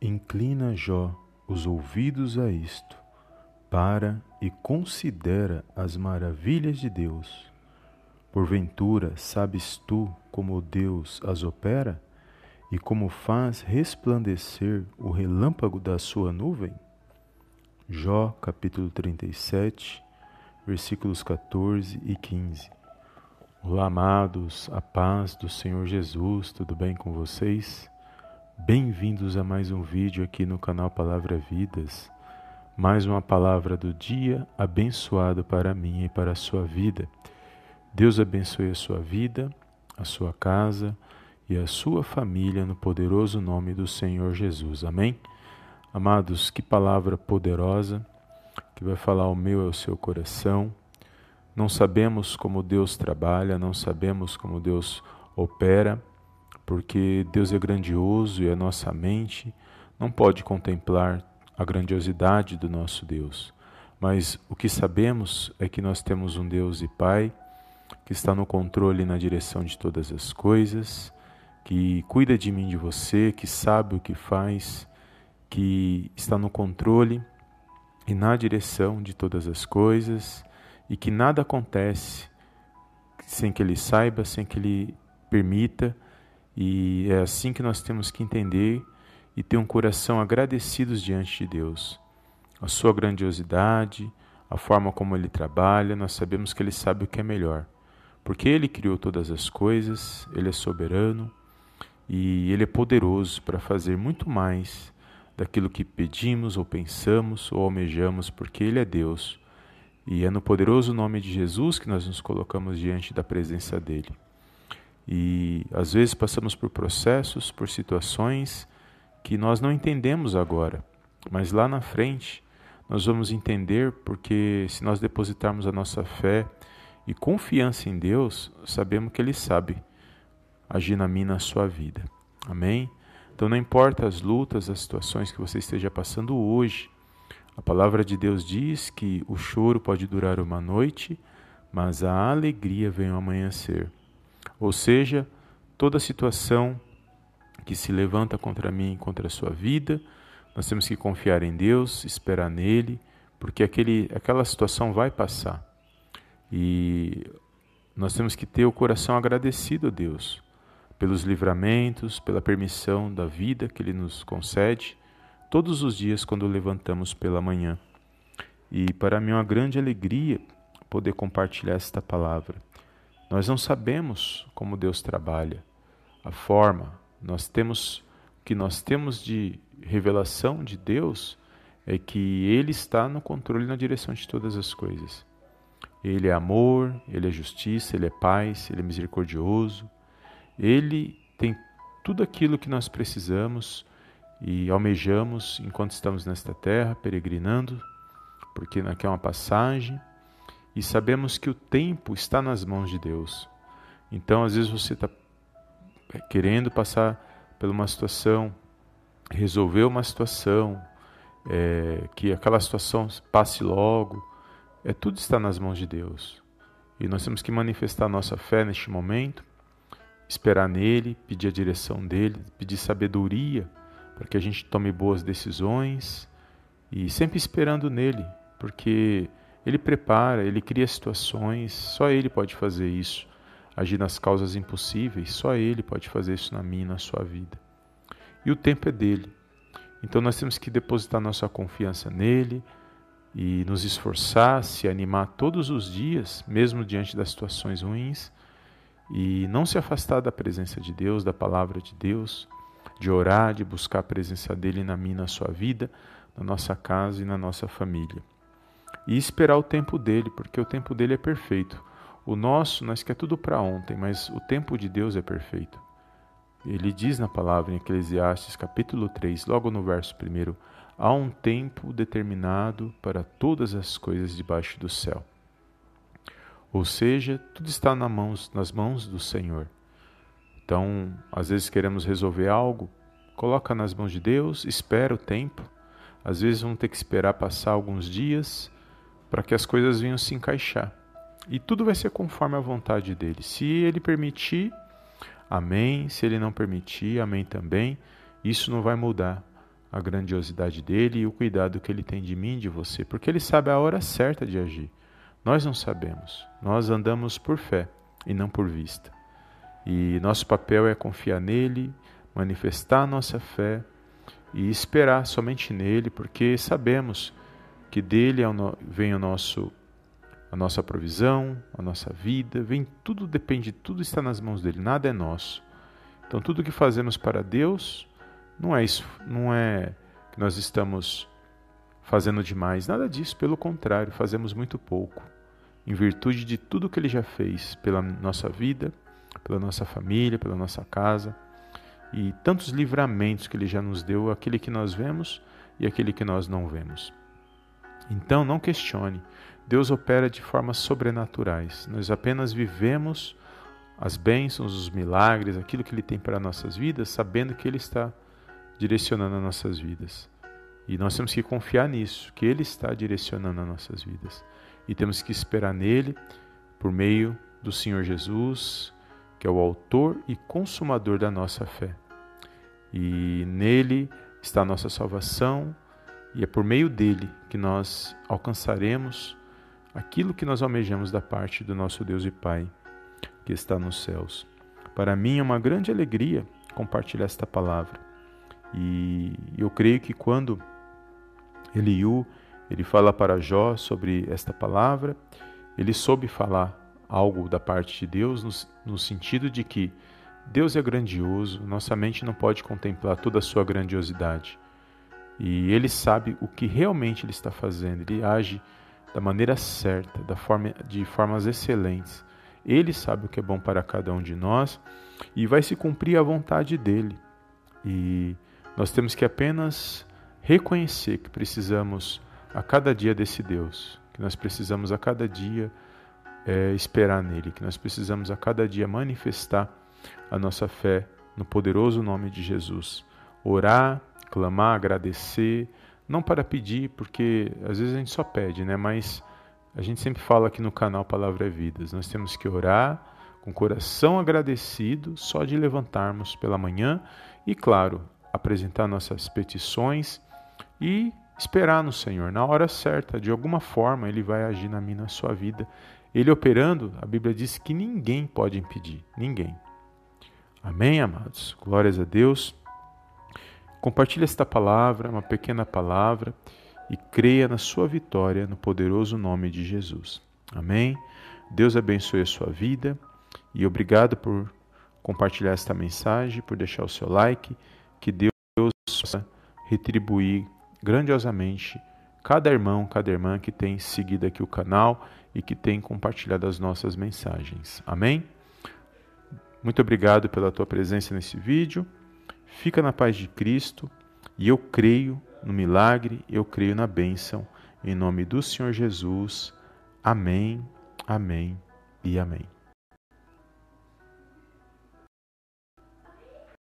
Inclina Jó os ouvidos a isto, para e considera as maravilhas de Deus. Porventura, sabes tu como Deus as opera e como faz resplandecer o relâmpago da sua nuvem? Jó, capítulo 37, versículos 14 e 15. Olá, amados, a paz do Senhor Jesus, tudo bem com vocês? Bem-vindos a mais um vídeo aqui no canal Palavra Vidas. Mais uma palavra do dia abençoada para mim e para a sua vida. Deus abençoe a sua vida, a sua casa e a sua família no poderoso nome do Senhor Jesus. Amém? Amados, que palavra poderosa que vai falar ao meu e ao seu coração. Não sabemos como Deus trabalha, não sabemos como Deus opera, porque Deus é grandioso e a nossa mente não pode contemplar a grandiosidade do nosso Deus. Mas o que sabemos é que nós temos um Deus e Pai que está no controle e na direção de todas as coisas, que cuida de mim, de você, que sabe o que faz, que está no controle e na direção de todas as coisas e que nada acontece sem que ele saiba, sem que ele permita e é assim que nós temos que entender e ter um coração agradecidos diante de Deus. A sua grandiosidade, a forma como ele trabalha, nós sabemos que ele sabe o que é melhor. Porque ele criou todas as coisas, ele é soberano e ele é poderoso para fazer muito mais daquilo que pedimos ou pensamos ou almejamos, porque ele é Deus. E é no poderoso nome de Jesus que nós nos colocamos diante da presença dele. E às vezes passamos por processos, por situações que nós não entendemos agora, mas lá na frente nós vamos entender porque se nós depositarmos a nossa fé e confiança em Deus, sabemos que Ele sabe agir na minha na sua vida. Amém? Então não importa as lutas, as situações que você esteja passando hoje, a palavra de Deus diz que o choro pode durar uma noite, mas a alegria vem ao amanhecer. Ou seja, toda situação que se levanta contra mim, contra a sua vida, nós temos que confiar em Deus, esperar nele, porque aquele, aquela situação vai passar. E nós temos que ter o coração agradecido a Deus pelos livramentos, pela permissão da vida que Ele nos concede todos os dias quando levantamos pela manhã. E para mim é uma grande alegria poder compartilhar esta palavra. Nós não sabemos como Deus trabalha, a forma. Nós temos que nós temos de revelação de Deus é que ele está no controle e na direção de todas as coisas. Ele é amor, ele é justiça, ele é paz, ele é misericordioso. Ele tem tudo aquilo que nós precisamos e almejamos enquanto estamos nesta terra, peregrinando, porque aqui é uma passagem e sabemos que o tempo está nas mãos de Deus. Então, às vezes, você está é, querendo passar por uma situação, resolver uma situação, é, que aquela situação passe logo, é tudo está nas mãos de Deus. E nós temos que manifestar nossa fé neste momento, esperar nele, pedir a direção dele, pedir sabedoria para que a gente tome boas decisões e sempre esperando nele, porque ele prepara, ele cria situações, só ele pode fazer isso. Agir nas causas impossíveis, só ele pode fazer isso na minha e na sua vida. E o tempo é dele. Então nós temos que depositar nossa confiança nele e nos esforçar, se animar todos os dias, mesmo diante das situações ruins, e não se afastar da presença de Deus, da palavra de Deus, de orar, de buscar a presença dele na minha na sua vida, na nossa casa e na nossa família e esperar o tempo dele, porque o tempo dele é perfeito. O nosso, nós quer tudo para ontem, mas o tempo de Deus é perfeito. Ele diz na palavra em Eclesiastes, capítulo 3, logo no verso 1, há um tempo determinado para todas as coisas debaixo do céu. Ou seja, tudo está nas mãos, nas mãos do Senhor. Então, às vezes queremos resolver algo, coloca nas mãos de Deus, espera o tempo. Às vezes vamos ter que esperar passar alguns dias, para que as coisas venham se encaixar. E tudo vai ser conforme a vontade dele. Se ele permitir, amém. Se ele não permitir, amém também. Isso não vai mudar a grandiosidade dele e o cuidado que ele tem de mim e de você, porque ele sabe a hora certa de agir. Nós não sabemos. Nós andamos por fé e não por vista. E nosso papel é confiar nele, manifestar nossa fé e esperar somente nele, porque sabemos que dele é vem o nosso a nossa provisão, a nossa vida, vem tudo depende, tudo está nas mãos dele, nada é nosso. Então tudo que fazemos para Deus não é isso, não é que nós estamos fazendo demais, nada disso, pelo contrário, fazemos muito pouco, em virtude de tudo que ele já fez pela nossa vida, pela nossa família, pela nossa casa e tantos livramentos que ele já nos deu, aquele que nós vemos e aquele que nós não vemos. Então não questione, Deus opera de formas sobrenaturais. Nós apenas vivemos as bênçãos, os milagres, aquilo que Ele tem para nossas vidas, sabendo que Ele está direcionando as nossas vidas. E nós temos que confiar nisso, que Ele está direcionando as nossas vidas. E temos que esperar nele, por meio do Senhor Jesus, que é o autor e consumador da nossa fé. E nele está a nossa salvação, e é por meio dele que nós alcançaremos aquilo que nós almejamos da parte do nosso Deus e Pai que está nos céus. Para mim é uma grande alegria compartilhar esta palavra. E eu creio que quando Eliú ele fala para Jó sobre esta palavra, ele soube falar algo da parte de Deus no, no sentido de que Deus é grandioso, nossa mente não pode contemplar toda a sua grandiosidade. E ele sabe o que realmente ele está fazendo, ele age da maneira certa, da forma, de formas excelentes. Ele sabe o que é bom para cada um de nós e vai se cumprir a vontade dele. E nós temos que apenas reconhecer que precisamos a cada dia desse Deus, que nós precisamos a cada dia é, esperar nele, que nós precisamos a cada dia manifestar a nossa fé no poderoso nome de Jesus. Orar, clamar, agradecer, não para pedir, porque às vezes a gente só pede, né? Mas a gente sempre fala aqui no canal Palavra é Vidas. Nós temos que orar com coração agradecido só de levantarmos pela manhã e, claro, apresentar nossas petições e esperar no Senhor. Na hora certa, de alguma forma, Ele vai agir na minha, na sua vida. Ele operando, a Bíblia diz que ninguém pode impedir. Ninguém. Amém, amados? Glórias a Deus. Compartilhe esta palavra, uma pequena palavra, e creia na sua vitória no poderoso nome de Jesus. Amém? Deus abençoe a sua vida e obrigado por compartilhar esta mensagem, por deixar o seu like. Que Deus possa retribuir grandiosamente cada irmão, cada irmã que tem seguido aqui o canal e que tem compartilhado as nossas mensagens. Amém? Muito obrigado pela tua presença nesse vídeo. Fica na paz de Cristo e eu creio no milagre, eu creio na bênção. Em nome do Senhor Jesus. Amém, amém e amém.